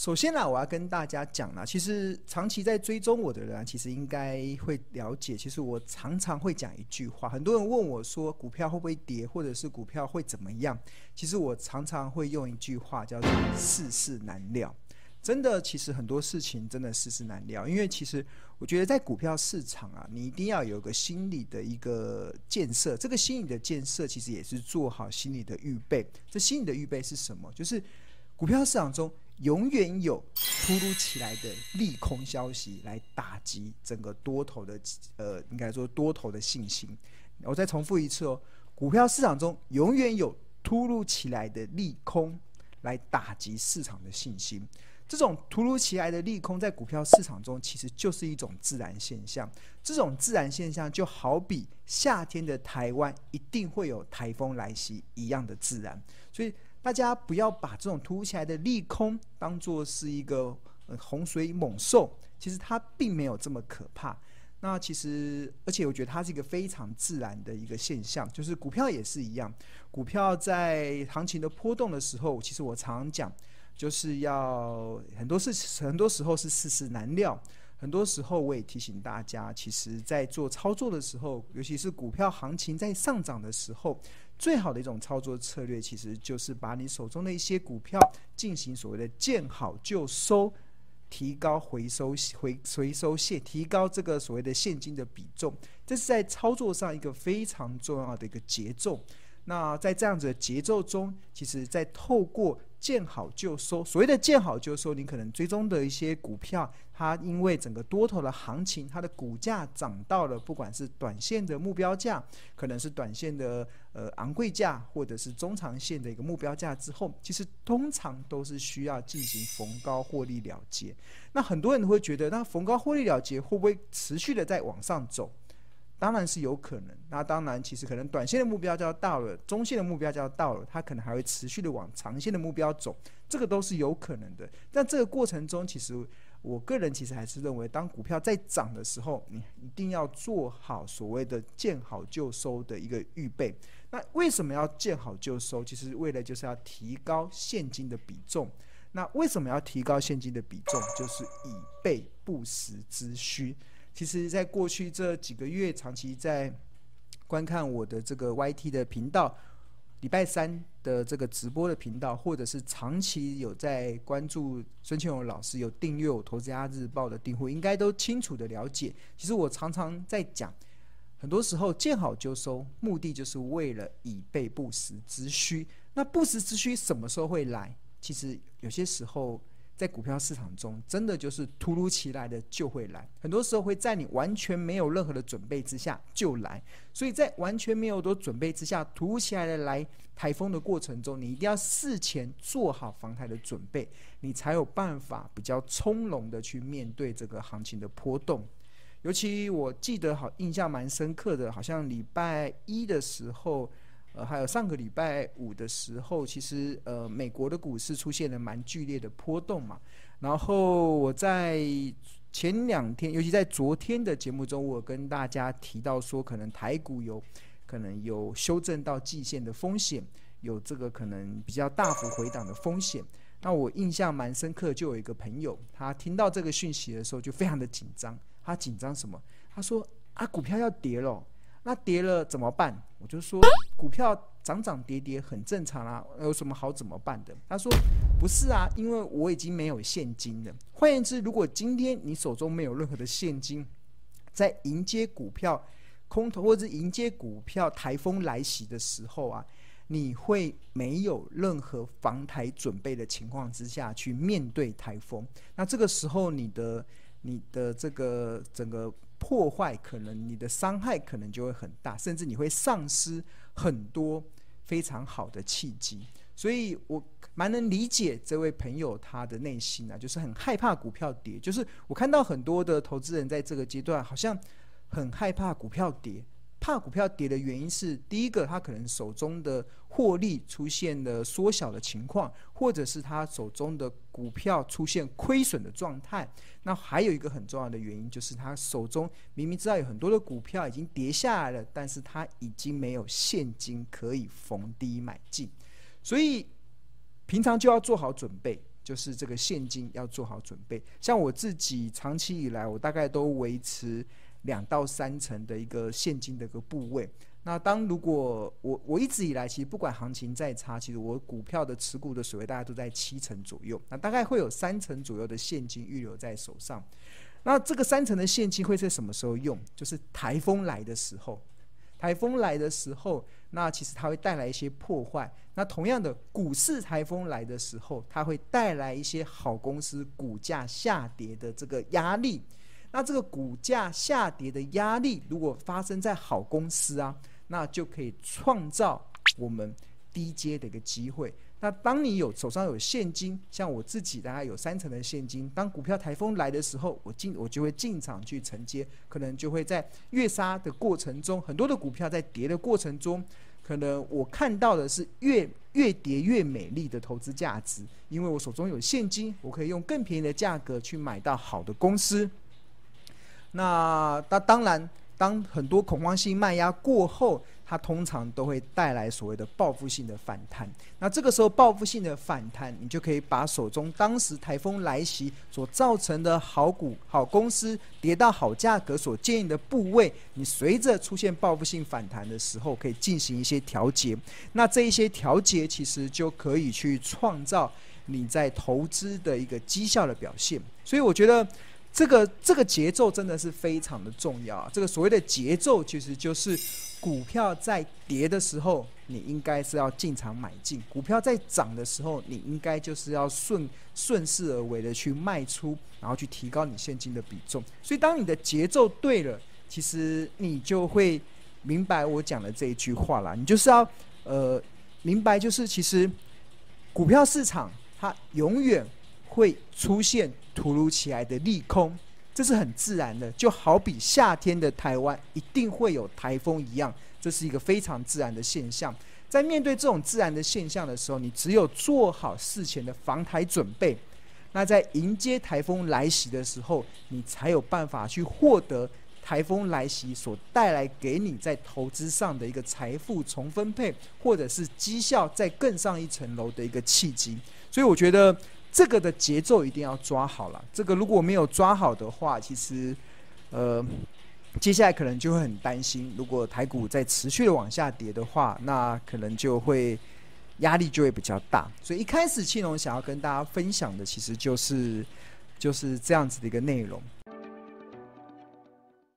首先呢，我要跟大家讲啊，其实长期在追踪我的人，啊其实应该会了解。其实我常常会讲一句话，很多人问我说，股票会不会跌，或者是股票会怎么样？其实我常常会用一句话，叫做“世事难料”。真的，其实很多事情真的世事难料，因为其实我觉得在股票市场啊，你一定要有个心理的一个建设。这个心理的建设，其实也是做好心理的预备。这心理的预备是什么？就是股票市场中。永远有突如其来的利空消息来打击整个多头的，呃，应该说多头的信心。我再重复一次哦，股票市场中永远有突如其来的利空来打击市场的信心。这种突如其来的利空在股票市场中其实就是一种自然现象。这种自然现象就好比夏天的台湾一定会有台风来袭一样的自然，所以。大家不要把这种突如其来的利空当做是一个洪水猛兽，其实它并没有这么可怕。那其实，而且我觉得它是一个非常自然的一个现象，就是股票也是一样。股票在行情的波动的时候，其实我常讲，就是要很多事，很多时候是世事难料。很多时候我也提醒大家，其实在做操作的时候，尤其是股票行情在上涨的时候。最好的一种操作策略，其实就是把你手中的一些股票进行所谓的见好就收，提高回收回回收现，提高这个所谓的现金的比重，这是在操作上一个非常重要的一个节奏。那在这样子的节奏中，其实，在透过见好就收，所谓的见好就收，你可能追踪的一些股票，它因为整个多头的行情，它的股价涨到了，不管是短线的目标价，可能是短线的呃昂贵价，或者是中长线的一个目标价之后，其实通常都是需要进行逢高获利了结。那很多人会觉得，那逢高获利了结会不会持续的在往上走？当然是有可能，那当然，其实可能短线的目标就要到了，中线的目标就要到了，它可能还会持续的往长线的目标走，这个都是有可能的。但这个过程中，其实我个人其实还是认为，当股票在涨的时候，你一定要做好所谓的见好就收的一个预备。那为什么要见好就收？其实为了就是要提高现金的比重。那为什么要提高现金的比重？就是以备不时之需。其实，在过去这几个月，长期在观看我的这个 YT 的频道，礼拜三的这个直播的频道，或者是长期有在关注孙庆荣老师，有订阅我《投资家日报》的订户，应该都清楚的了解。其实我常常在讲，很多时候见好就收，目的就是为了以备不时之需。那不时之需什么时候会来？其实有些时候。在股票市场中，真的就是突如其来的就会来，很多时候会在你完全没有任何的准备之下就来。所以在完全没有多准备之下，突如其来的来台风的过程中，你一定要事前做好防台的准备，你才有办法比较从容的去面对这个行情的波动。尤其我记得好印象蛮深刻的，好像礼拜一的时候。呃，还有上个礼拜五的时候，其实呃，美国的股市出现了蛮剧烈的波动嘛。然后我在前两天，尤其在昨天的节目中，我跟大家提到说，可能台股有可能有修正到季线的风险，有这个可能比较大幅回档的风险。那我印象蛮深刻，就有一个朋友，他听到这个讯息的时候就非常的紧张。他紧张什么？他说啊，股票要跌了。那跌了怎么办？我就说，股票涨涨跌跌很正常啊，有什么好怎么办的？他说，不是啊，因为我已经没有现金了。换言之，如果今天你手中没有任何的现金，在迎接股票空头或者迎接股票台风来袭的时候啊，你会没有任何防台准备的情况之下去面对台风。那这个时候，你的你的这个整个。破坏可能你的伤害可能就会很大，甚至你会丧失很多非常好的契机。所以我蛮能理解这位朋友他的内心啊，就是很害怕股票跌。就是我看到很多的投资人在这个阶段好像很害怕股票跌。怕股票跌的原因是，第一个，他可能手中的获利出现了缩小的情况，或者是他手中的股票出现亏损的状态。那还有一个很重要的原因，就是他手中明明知道有很多的股票已经跌下来了，但是他已经没有现金可以逢低买进，所以平常就要做好准备。就是这个现金要做好准备。像我自己长期以来，我大概都维持两到三成的一个现金的一个部位。那当如果我我一直以来，其实不管行情再差，其实我股票的持股的水位大概都在七成左右。那大概会有三成左右的现金预留在手上。那这个三成的现金会在什么时候用？就是台风来的时候。台风来的时候，那其实它会带来一些破坏。那同样的，股市台风来的时候，它会带来一些好公司股价下跌的这个压力。那这个股价下跌的压力，如果发生在好公司啊，那就可以创造我们低阶的一个机会。那当你有手上有现金，像我自己大概有三成的现金，当股票台风来的时候，我进我就会进场去承接，可能就会在越杀的过程中，很多的股票在跌的过程中，可能我看到的是越越跌越美丽的投资价值，因为我手中有现金，我可以用更便宜的价格去买到好的公司。那那当然，当很多恐慌性卖压过后，它通常都会带来所谓的报复性的反弹。那这个时候报复性的反弹，你就可以把手中当时台风来袭所造成的好股、好公司跌到好价格所建议的部位，你随着出现报复性反弹的时候，可以进行一些调节。那这一些调节其实就可以去创造你在投资的一个绩效的表现。所以我觉得。这个这个节奏真的是非常的重要啊！这个所谓的节奏，其实就是股票在跌的时候，你应该是要进场买进；股票在涨的时候，你应该就是要顺顺势而为的去卖出，然后去提高你现金的比重。所以，当你的节奏对了，其实你就会明白我讲的这一句话啦。你就是要呃明白，就是其实股票市场它永远会出现。突如其来的利空，这是很自然的，就好比夏天的台湾一定会有台风一样，这是一个非常自然的现象。在面对这种自然的现象的时候，你只有做好事前的防台准备，那在迎接台风来袭的时候，你才有办法去获得台风来袭所带来给你在投资上的一个财富重分配，或者是绩效再更上一层楼的一个契机。所以，我觉得。这个的节奏一定要抓好了。这个如果没有抓好的话，其实，呃，接下来可能就会很担心。如果台股在持续的往下跌的话，那可能就会压力就会比较大。所以一开始庆龙想要跟大家分享的，其实就是就是这样子的一个内容。